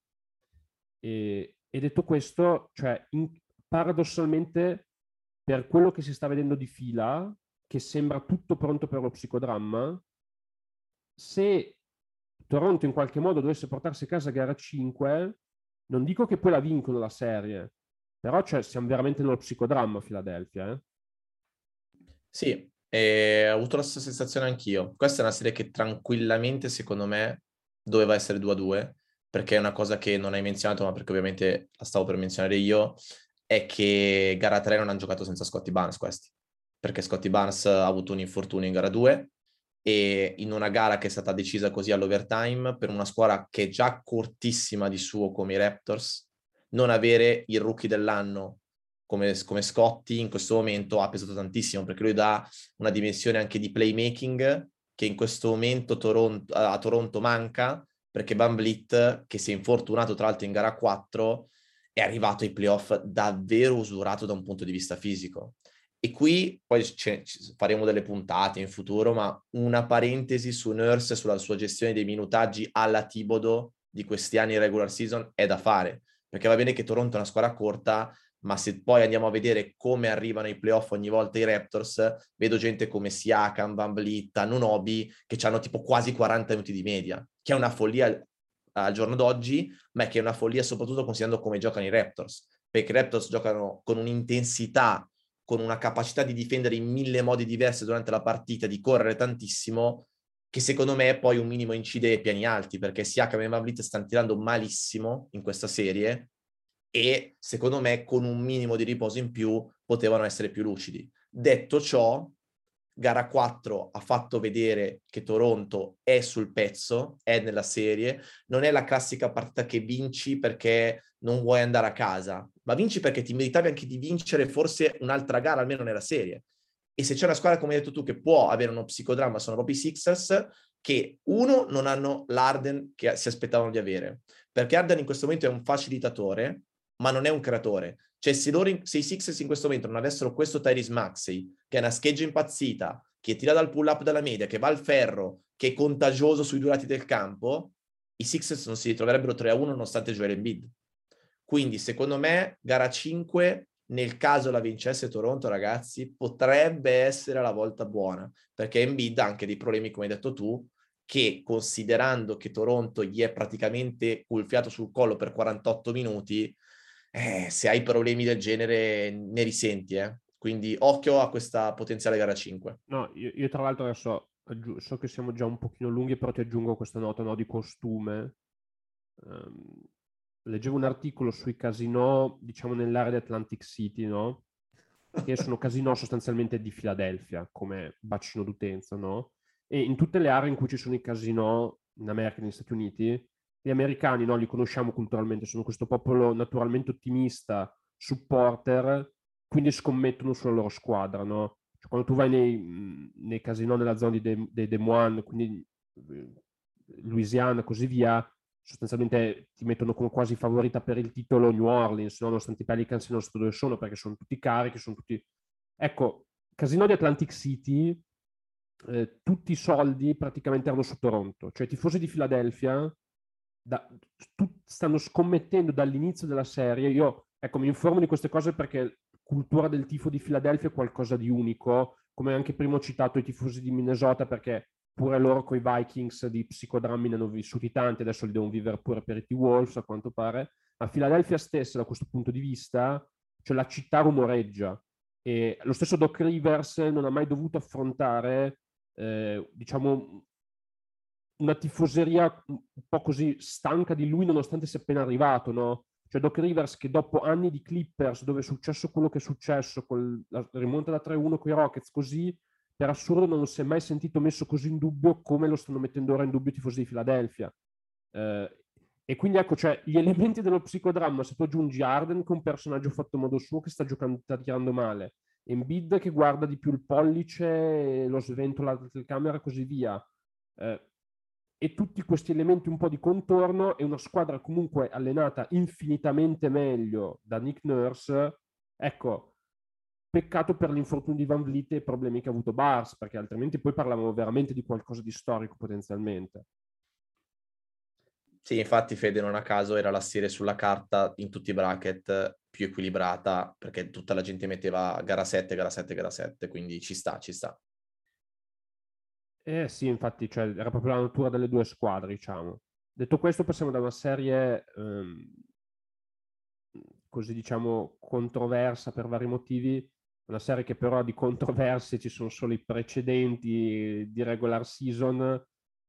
E, e detto questo, cioè, in, paradossalmente, per quello che si sta vedendo di fila, che sembra tutto pronto per lo psicodramma, se Toronto in qualche modo dovesse portarsi a casa gara 5, non dico che poi la vincono la serie, però cioè, siamo veramente nello psicodramma a Philadelphia. Eh? Sì, e ho avuto la stessa sensazione anch'io. Questa è una serie che tranquillamente, secondo me, doveva essere 2-2, perché è una cosa che non hai menzionato, ma perché ovviamente la stavo per menzionare io, è che gara 3 non hanno giocato senza Scotty Barnes questi, perché Scotty Barnes ha avuto un infortunio in gara 2, e in una gara che è stata decisa così all'overtime per una squadra che è già cortissima di suo come i Raptors, non avere il rookie dell'anno come, come Scotti in questo momento ha pesato tantissimo perché lui dà una dimensione anche di playmaking che in questo momento Toronto, a Toronto manca perché Van Vliet, che si è infortunato tra l'altro in gara 4, è arrivato ai playoff davvero usurato da un punto di vista fisico. E qui poi faremo delle puntate in futuro, ma una parentesi su Nurse e sulla sua gestione dei minutaggi alla Tibodo di questi anni in regular season è da fare, perché va bene che Toronto è una squadra corta, ma se poi andiamo a vedere come arrivano i playoff ogni volta i Raptors, vedo gente come Siakam, Van Vliet, Nunobi, che hanno tipo quasi 40 minuti di media, che è una follia al giorno d'oggi, ma è che è una follia soprattutto considerando come giocano i Raptors, perché i Raptors giocano con un'intensità con una capacità di difendere in mille modi diversi durante la partita, di correre tantissimo, che secondo me poi un minimo incide ai piani alti, perché Siakam e Van Vliet stanno tirando malissimo in questa serie e secondo me con un minimo di riposo in più potevano essere più lucidi. Detto ciò, gara 4 ha fatto vedere che Toronto è sul pezzo, è nella serie, non è la classica partita che vinci perché non vuoi andare a casa, ma vinci perché ti meritavi anche di vincere forse un'altra gara almeno nella serie. E se c'è una squadra, come hai detto tu, che può avere uno psicodramma, sono proprio i Sixers, che uno, non hanno l'Arden che si aspettavano di avere, perché Arden in questo momento è un facilitatore, ma non è un creatore. Cioè, se, loro, se i Sixers in questo momento non avessero questo Tyrese Maxey, che è una scheggia impazzita, che tira dal pull-up dalla media, che va al ferro, che è contagioso sui due lati del campo, i Sixers non si ritroverebbero 3 a 1 nonostante Joel Embiid. Quindi, secondo me, gara 5, nel caso la vincesse Toronto, ragazzi, potrebbe essere la volta buona, perché Embiid ha anche dei problemi, come hai detto tu, che considerando che Toronto gli è praticamente culfiato sul collo per 48 minuti, eh, se hai problemi del genere ne risenti, eh. Quindi occhio a questa potenziale gara 5. No, io, io tra l'altro adesso aggi- so che siamo già un pochino lunghi, però ti aggiungo questa nota no, di costume. Um, leggevo un articolo sui casinò, diciamo nell'area di Atlantic City, no? Che sono [LAUGHS] casinò sostanzialmente di Filadelfia, come bacino d'utenza, no? E in tutte le aree in cui ci sono i casinò, in America e negli Stati Uniti, gli americani no, li conosciamo culturalmente, sono questo popolo naturalmente ottimista, supporter, quindi scommettono sulla loro squadra. No? Cioè, quando tu vai nei, nei casino nella zona dei, dei Des Moines, quindi eh, Louisiana e così via, sostanzialmente ti mettono come quasi favorita per il titolo New Orleans, no? nonostante i Pelicans non so dove sono, perché sono tutti carichi, sono tutti... Ecco, casino di Atlantic City, eh, tutti i soldi praticamente erano su Toronto, cioè i tifosi di Philadelphia da, tu, stanno scommettendo dall'inizio della serie. Io, ecco, mi informo di queste cose perché cultura del tifo di Filadelfia è qualcosa di unico, come anche prima ho citato i tifosi di Minnesota perché pure loro con i Vikings di psicodrammi ne hanno vissuti tanti, adesso li devono vivere pure per i T-Wolves a quanto pare. A Filadelfia stessa, da questo punto di vista, cioè la città rumoreggia e lo stesso Doc Rivers non ha mai dovuto affrontare, eh, diciamo, una tifoseria un po' così stanca di lui nonostante sia appena arrivato, no? Cioè Doc Rivers che dopo anni di Clippers dove è successo quello che è successo, con la rimonta da 3-1 con i Rockets, così per assurdo non si è mai sentito messo così in dubbio come lo stanno mettendo ora in dubbio i tifosi di Philadelphia. Eh, e quindi ecco, cioè, gli elementi dello psicodramma, se tu aggiungi Arden che è un personaggio fatto in modo suo che sta giocando, sta tirando male, Embiid che guarda di più il pollice, lo sventola la telecamera e così via, eh, e tutti questi elementi un po' di contorno e una squadra comunque allenata infinitamente meglio da Nick Nurse, ecco, peccato per l'infortunio di Van Vliet e i problemi che ha avuto Bars, perché altrimenti poi parlavamo veramente di qualcosa di storico potenzialmente. Sì, infatti Fede non a caso era la serie sulla carta in tutti i bracket più equilibrata, perché tutta la gente metteva gara 7, gara 7, gara 7, quindi ci sta, ci sta. Eh sì, infatti, cioè, era proprio la natura delle due squadre, diciamo. Detto questo, passiamo da una serie ehm, così, diciamo, controversa per vari motivi, una serie che però di controversie ci sono solo i precedenti di regular season,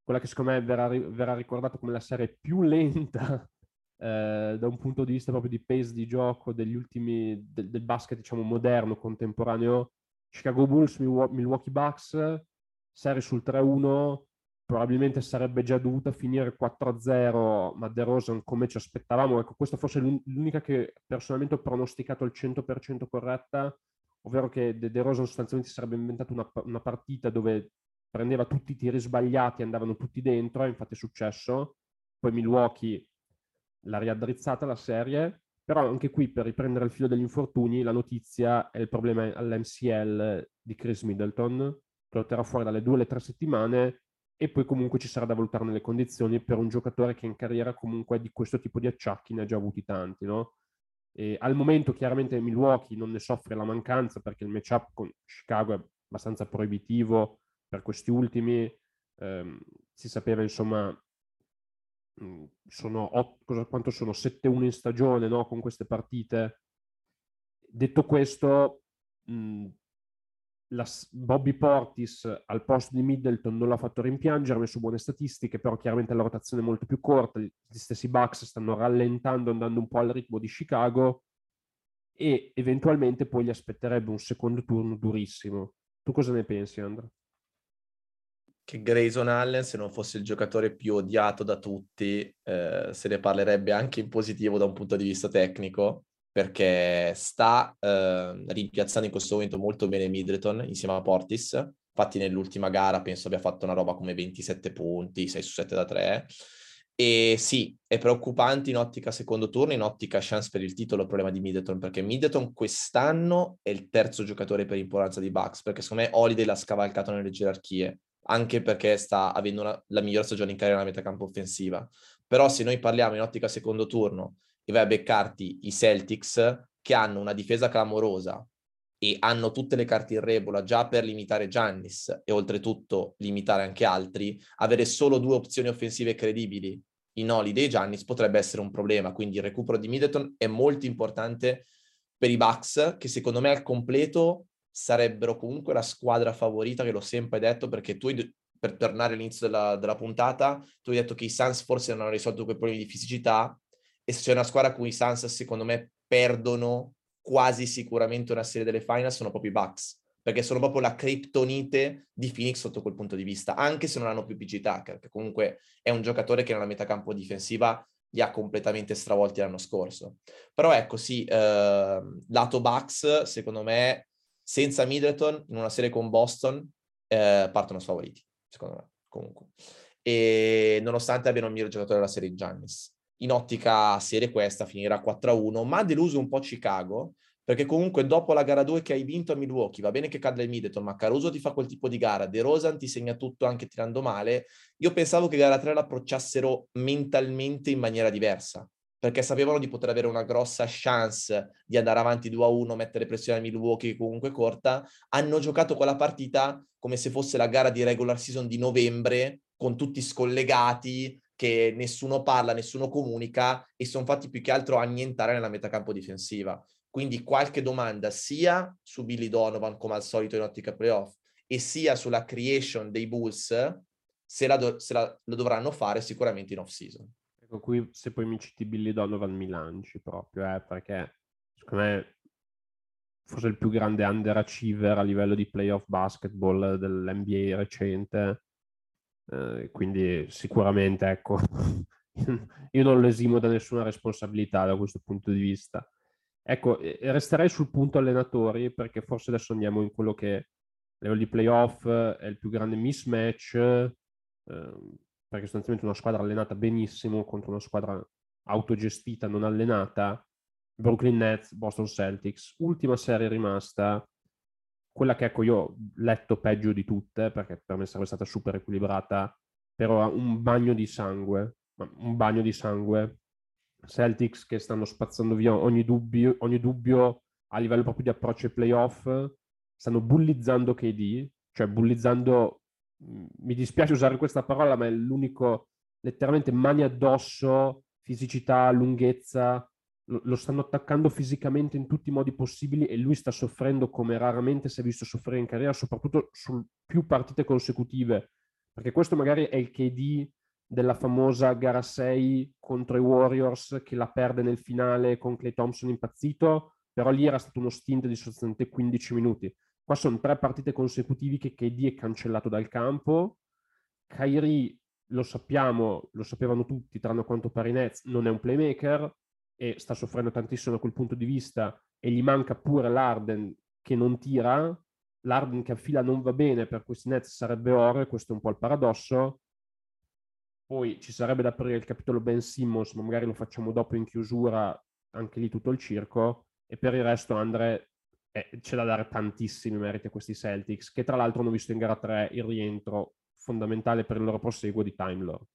quella che secondo me verrà, verrà ricordata come la serie più lenta [LAUGHS] eh, da un punto di vista proprio di pace di gioco degli ultimi, del, del basket, diciamo, moderno, contemporaneo, Chicago Bulls, Milwaukee Bucks, serie sul 3-1 probabilmente sarebbe già dovuta finire 4-0, ma De Rosen come ci aspettavamo, ecco, questa forse è l'unica che personalmente ho pronosticato al 100% corretta, ovvero che De, De Rosen sostanzialmente sarebbe inventato una, una, partita dove prendeva tutti i tiri sbagliati e andavano tutti dentro, e infatti è successo, poi Milwaukee l'ha riaddrizzata la serie, però anche qui per riprendere il filo degli infortuni la notizia è il problema all'MCL di Chris Middleton, che lo terrà fuori dalle due alle tre settimane e poi comunque ci sarà da valutare nelle condizioni per un giocatore che in carriera comunque di questo tipo di acciacchi ne ha già avuti tanti, no? E al momento chiaramente Milwaukee non ne soffre la mancanza perché il matchup con Chicago è abbastanza proibitivo per questi ultimi, ehm, si sapeva insomma mm, sono 8, quanto sono 7-1 in stagione no? con queste partite. Detto questo, mh, la, Bobby Portis al posto di Middleton non l'ha fatto rimpiangere, ha messo buone statistiche, però chiaramente la rotazione è molto più corta, gli stessi Bucks stanno rallentando, andando un po' al ritmo di Chicago e eventualmente poi gli aspetterebbe un secondo turno durissimo. Tu cosa ne pensi, Andrea? Che Grayson Allen, se non fosse il giocatore più odiato da tutti, eh, se ne parlerebbe anche in positivo da un punto di vista tecnico, perché sta eh, rimpiazzando in questo momento molto bene Middleton insieme a Portis. Infatti nell'ultima gara penso abbia fatto una roba come 27 punti, 6 su 7 da 3. E sì, è preoccupante in ottica secondo turno, in ottica chance per il titolo il problema di Middleton, perché Middleton quest'anno è il terzo giocatore per importanza di Bucks, perché secondo me Holiday l'ha scavalcato nelle gerarchie, anche perché sta avendo una, la miglior stagione in carriera nella metacampo offensiva. Però se noi parliamo in ottica secondo turno e vai a beccarti i Celtics che hanno una difesa clamorosa e hanno tutte le carte in regola già per limitare Giannis e oltretutto limitare anche altri, avere solo due opzioni offensive credibili in Holiday e Giannis potrebbe essere un problema. Quindi il recupero di Middleton è molto importante per i Bucks, che secondo me al completo sarebbero comunque la squadra favorita, che l'ho sempre detto, perché tu per tornare all'inizio della, della puntata, tu hai detto che i Suns forse non hanno risolto quei problemi di fisicità, e se c'è una squadra a cui i Suns secondo me perdono quasi sicuramente una serie delle final sono proprio i Bucks perché sono proprio la criptonite di Phoenix sotto quel punto di vista, anche se non hanno più PG Tucker, che comunque è un giocatore che nella metacampo difensiva li ha completamente stravolti l'anno scorso. Però ecco, sì, eh, lato Bucks, secondo me, senza Middleton, in una serie con Boston, eh, partono sfavoriti, secondo me, comunque. E nonostante abbiano il miglior giocatore della serie Giannis in ottica serie questa finirà 4-1, ma ha deluso un po' Chicago, perché comunque dopo la gara 2 che hai vinto a Milwaukee, va bene che cade il Middleton, ma Caruso ti fa quel tipo di gara, De Rosan ti segna tutto anche tirando male, io pensavo che gara 3 l'approcciassero mentalmente in maniera diversa, perché sapevano di poter avere una grossa chance di andare avanti 2-1, mettere pressione a Milwaukee comunque corta, hanno giocato quella partita come se fosse la gara di regular season di novembre, con tutti scollegati, che nessuno parla, nessuno comunica e sono fatti più che altro annientare nella metacampo difensiva. Quindi qualche domanda sia su Billy Donovan, come al solito in ottica playoff, e sia sulla creation dei Bulls, se, la do- se la- lo dovranno fare sicuramente in off-season. Ecco, qui se poi mi citi Billy Donovan mi lanci proprio, eh, perché secondo me forse il più grande underachiever a livello di playoff basketball dell'NBA recente eh, quindi sicuramente, ecco, [LAUGHS] io non lo esimo da nessuna responsabilità da questo punto di vista. Ecco, resterei sul punto allenatori perché forse adesso andiamo in quello che a livello di playoff è il più grande mismatch, eh, perché sostanzialmente una squadra allenata benissimo contro una squadra autogestita, non allenata, Brooklyn Nets, Boston Celtics, ultima serie rimasta, quella che ecco io ho letto peggio di tutte, perché per me sarebbe stata super equilibrata, però un bagno di sangue, un bagno di sangue. Celtics che stanno spazzando via ogni dubbio, ogni dubbio a livello proprio di approccio ai playoff, stanno bullizzando KD, cioè bullizzando, mi dispiace usare questa parola, ma è l'unico, letteralmente mani addosso, fisicità, lunghezza, lo stanno attaccando fisicamente in tutti i modi possibili e lui sta soffrendo come raramente si è visto soffrire in carriera, soprattutto su più partite consecutive, perché questo magari è il KD della famosa gara 6 contro i Warriors che la perde nel finale con Clay Thompson impazzito, però lì era stato uno stint di sostanzialmente 15 minuti. Qua sono tre partite consecutive che KD è cancellato dal campo. Kyrie, lo sappiamo, lo sapevano tutti, tranne quanto pare i Nets, non è un playmaker e sta soffrendo tantissimo da quel punto di vista e gli manca pure l'Arden che non tira, l'Arden che a fila non va bene per questi Nets sarebbe oro e questo è un po' il paradosso. Poi ci sarebbe da aprire il capitolo Ben Simmons, ma magari lo facciamo dopo in chiusura, anche lì tutto il circo. E per il resto, Andre, eh, c'è da dare tantissimi meriti a questi Celtics, che tra l'altro hanno visto in gara 3 il rientro fondamentale per il loro proseguo di Time Lord.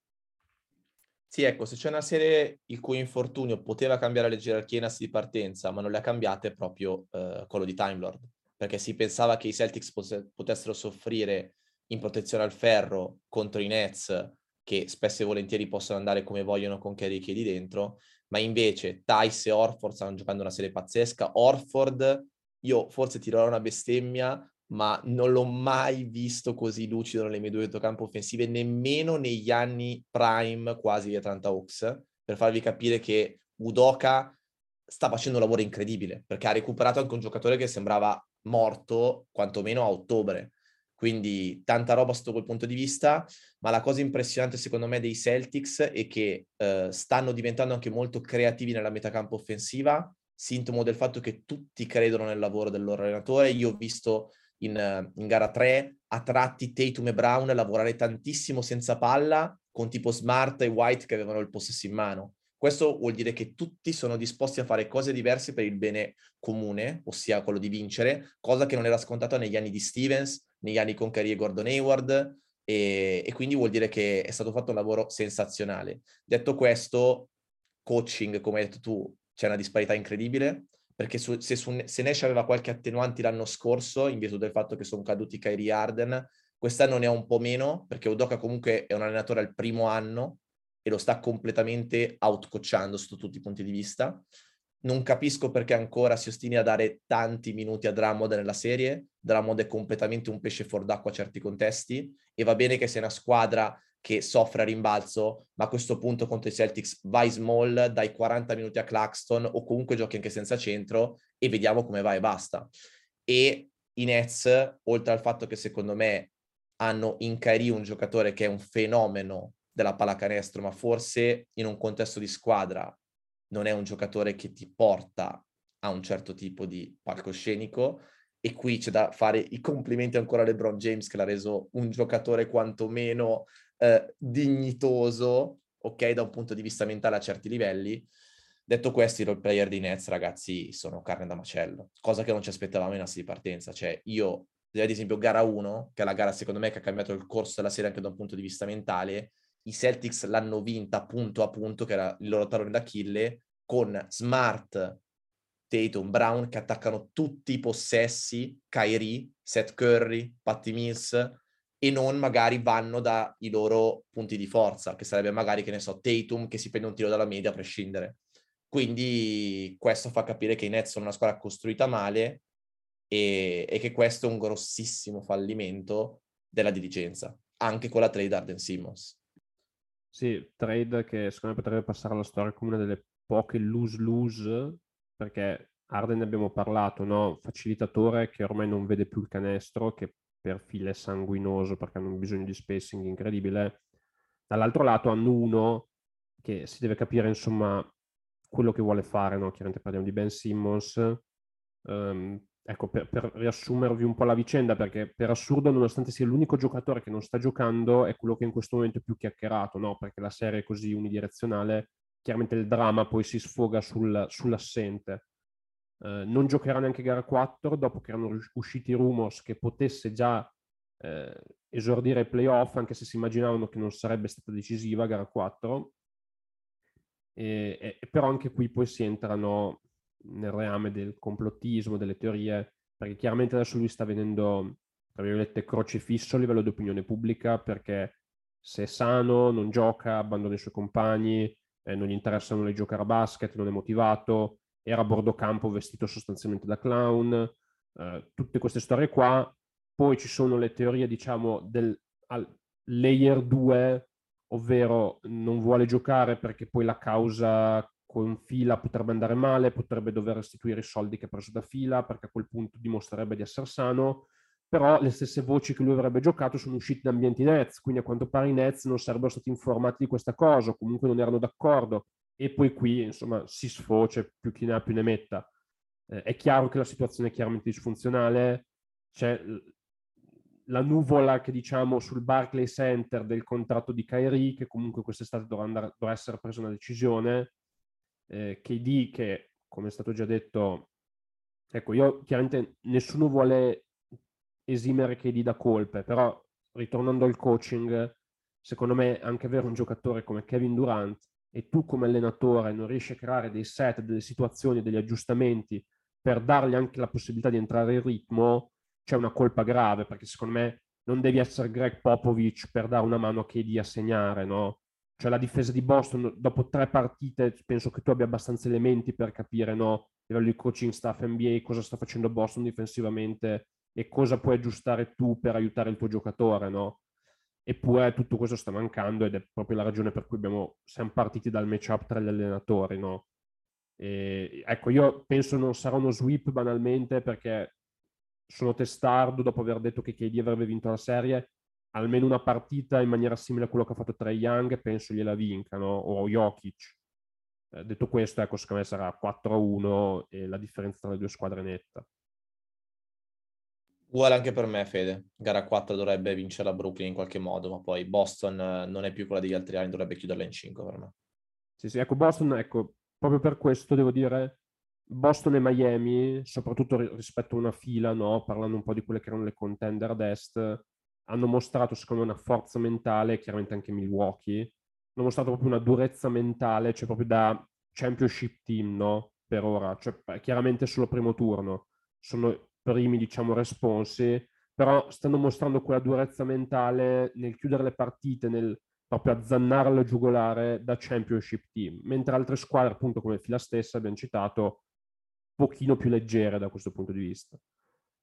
Sì, ecco, se c'è una serie il cui infortunio poteva cambiare le gerarchie in assi di partenza, ma non le ha cambiate, è proprio eh, quello di Time Lord, perché si pensava che i Celtics potessero soffrire in protezione al ferro contro i Nets, che spesso e volentieri possono andare come vogliono con Kerry che di dentro, ma invece Tice e Orford stanno giocando una serie pazzesca. Orford io forse tirerò una bestemmia, ma non l'ho mai visto così lucido nelle mie due campo offensive, nemmeno negli anni prime quasi di Atlanta Hawks, per farvi capire che Udoka sta facendo un lavoro incredibile, perché ha recuperato anche un giocatore che sembrava morto, quantomeno a ottobre. Quindi tanta roba sotto quel punto di vista, ma la cosa impressionante secondo me dei Celtics è che eh, stanno diventando anche molto creativi nella metacampo offensiva, sintomo del fatto che tutti credono nel lavoro del loro allenatore. Io ho visto in, in gara 3 a tratti Tatum e Brown lavorare tantissimo senza palla con tipo Smart e White che avevano il possesso in mano. Questo vuol dire che tutti sono disposti a fare cose diverse per il bene comune, ossia quello di vincere, cosa che non era scontata negli anni di Stevens, negli anni con Curry e Gordon Hayward, e, e, quindi vuol dire che è stato fatto un lavoro sensazionale. Detto questo, coaching, come hai detto tu, c'è una disparità incredibile, perché su, se, su, se Nash aveva qualche attenuanti l'anno scorso, in virtù del fatto che sono caduti Kyrie Arden, quest'anno ne ha un po' meno, perché Udoka comunque è un allenatore al primo anno e lo sta completamente outcoachando sotto tutti i punti di vista. Non capisco perché ancora si ostini a dare tanti minuti a Drummond nella serie. Drummond è completamente un pesce fuor d'acqua a certi contesti e va bene che sia una squadra che soffre a rimbalzo, ma a questo punto contro i Celtics vai small, dai 40 minuti a Claxton o comunque giochi anche senza centro e vediamo come va e basta. E i Nets, oltre al fatto che secondo me hanno in Kyrie un giocatore che è un fenomeno della pallacanestro, ma forse in un contesto di squadra non è un giocatore che ti porta a un certo tipo di palcoscenico e qui c'è da fare i complimenti ancora a LeBron James che l'ha reso un giocatore quantomeno eh, dignitoso, ok, da un punto di vista mentale a certi livelli. Detto questo, i role player di Nets, ragazzi, sono carne da macello, cosa che non ci aspettavamo in assi di partenza. Cioè, io, ad esempio, gara 1, che è la gara secondo me che ha cambiato il corso della serie anche da un punto di vista mentale, i Celtics l'hanno vinta punto a punto, che era il loro tallone d'Achille, con Smart, Tatum, Brown che attaccano tutti i possessi, Kyrie, Seth Curry, Patty Mills, e non magari vanno dai loro punti di forza, che sarebbe magari, che ne so, Tatum che si prende un tiro dalla media a prescindere. Quindi questo fa capire che i Nets sono una squadra costruita male e, e che questo è un grossissimo fallimento della dirigenza, anche con la trade Arden Simmons. Sì, trade che secondo me potrebbe passare alla storia come una delle poche lose-lose, perché Arden ne abbiamo parlato, no? facilitatore che ormai non vede più il canestro, che per file sanguinoso perché hanno bisogno di spacing incredibile. Dall'altro lato hanno uno che si deve capire insomma quello che vuole fare, no? chiaramente parliamo di Ben Simmons. Um, ecco, per, per, riassumervi un po' la vicenda, perché per assurdo, nonostante sia l'unico giocatore che non sta giocando, è quello che in questo momento è più chiacchierato, no? perché la serie è così unidirezionale, chiaramente il dramma poi si sfoga sul, sull'assente. Eh, non giocherà neanche gara 4 dopo che erano usciti i rumors che potesse già eh, esordire i playoff, anche se si immaginavano che non sarebbe stata decisiva gara 4. E, e, però anche qui poi si entrano nel reame del complottismo, delle teorie, perché chiaramente adesso lui sta venendo, tra virgolette, crocefisso a livello di opinione pubblica, perché se è sano, non gioca, abbandona i suoi compagni, eh, non gli interessa nulla di giocare a basket, non è motivato, era a bordo campo vestito sostanzialmente da clown, eh, tutte queste storie qua. Poi ci sono le teorie, diciamo, del layer 2, ovvero non vuole giocare perché poi la causa con fila potrebbe andare male, potrebbe dover restituire i soldi che ha preso da fila perché a quel punto dimostrerebbe di essere sano, però le stesse voci che lui avrebbe giocato sono uscite da ambienti Nets, quindi a quanto pare i Nets non sarebbero stati informati di questa cosa, o comunque non erano d'accordo e poi qui insomma si sfocia più chi ne ha più ne metta. Eh, è chiaro che la situazione è chiaramente disfunzionale, c'è la nuvola che diciamo sul Barclay Center del contratto di Kyrie, che comunque quest'estate dovrà, andare, dovrà essere presa una decisione, eh, KD che come è stato già detto, ecco io chiaramente nessuno vuole esimere KD da colpe, però ritornando al coaching, secondo me anche avere un giocatore come Kevin Durant e tu come allenatore non riesci a creare dei set, delle situazioni, degli aggiustamenti per dargli anche la possibilità di entrare in ritmo, c'è una colpa grave, perché secondo me non devi essere Greg Popovich per dare una mano a KD a segnare, no? Cioè la difesa di Boston, dopo tre partite, penso che tu abbia abbastanza elementi per capire, no? livello di coaching staff NBA, cosa sta facendo Boston difensivamente e cosa puoi aggiustare tu per aiutare il tuo giocatore, no? Eppure tutto questo sta mancando ed è proprio la ragione per cui abbiamo, siamo partiti dal matchup tra gli allenatori, no? E, ecco, io penso non sarà uno sweep banalmente perché sono testardo dopo aver detto che KD avrebbe vinto la serie, almeno una partita in maniera simile a quello che ha fatto Trey Young, penso gliela vincano, o Jokic. Eh, detto questo, ecco, secondo me sarà 4-1 e la differenza tra le due squadre è netta. Uguale anche per me, Fede. Gara 4 dovrebbe vincere la Brooklyn in qualche modo, ma poi Boston eh, non è più quella degli altri anni, dovrebbe chiuderla in 5 per me. Sì, sì, ecco, Boston, ecco, proprio per questo devo dire, Boston e Miami, soprattutto rispetto a una fila, no? parlando un po' di quelle che erano le contender ad est, hanno mostrato secondo me una forza mentale, chiaramente anche Milwaukee, hanno mostrato proprio una durezza mentale, cioè proprio da championship team, no? Per ora, cioè chiaramente solo primo turno, sono primi, diciamo, responsi, però stanno mostrando quella durezza mentale nel chiudere le partite, nel proprio azzannare alla giugolare da championship team, mentre altre squadre, appunto come fila stessa, abbiamo citato, un pochino più leggere da questo punto di vista.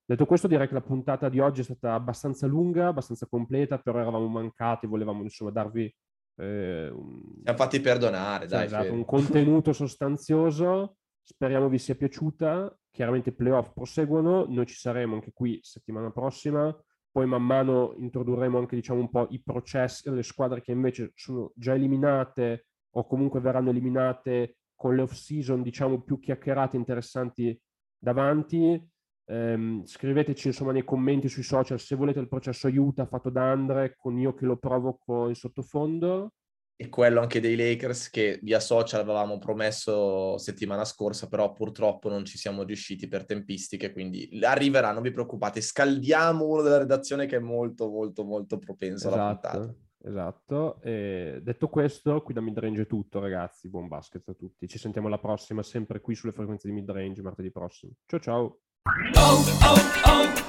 Detto questo, direi che la puntata di oggi è stata abbastanza lunga, abbastanza completa, però eravamo mancati, volevamo insomma darvi eh, un... Siamo fatti perdonare, dai. Esatto, un contenuto sostanzioso. Speriamo vi sia piaciuta. Chiaramente i playoff proseguono, noi ci saremo anche qui settimana prossima. Poi man mano introdurremo anche diciamo un po' i processi, le squadre che invece sono già eliminate o comunque verranno eliminate con le off season diciamo più chiacchierate interessanti davanti Um, scriveteci insomma nei commenti sui social se volete il processo aiuta fatto da Andre con io che lo provoco in sottofondo. E quello anche dei Lakers che via social avevamo promesso settimana scorsa, però purtroppo non ci siamo riusciti per tempistiche, quindi arriverà, non vi preoccupate, scaldiamo uno della redazione che è molto molto molto propenso esatto, alla puntata. Esatto, e detto questo, qui da Midrange è tutto ragazzi, buon basket a tutti, ci sentiamo alla prossima, sempre qui sulle frequenze di Midrange martedì prossimo. Ciao ciao! Oh, oh, oh,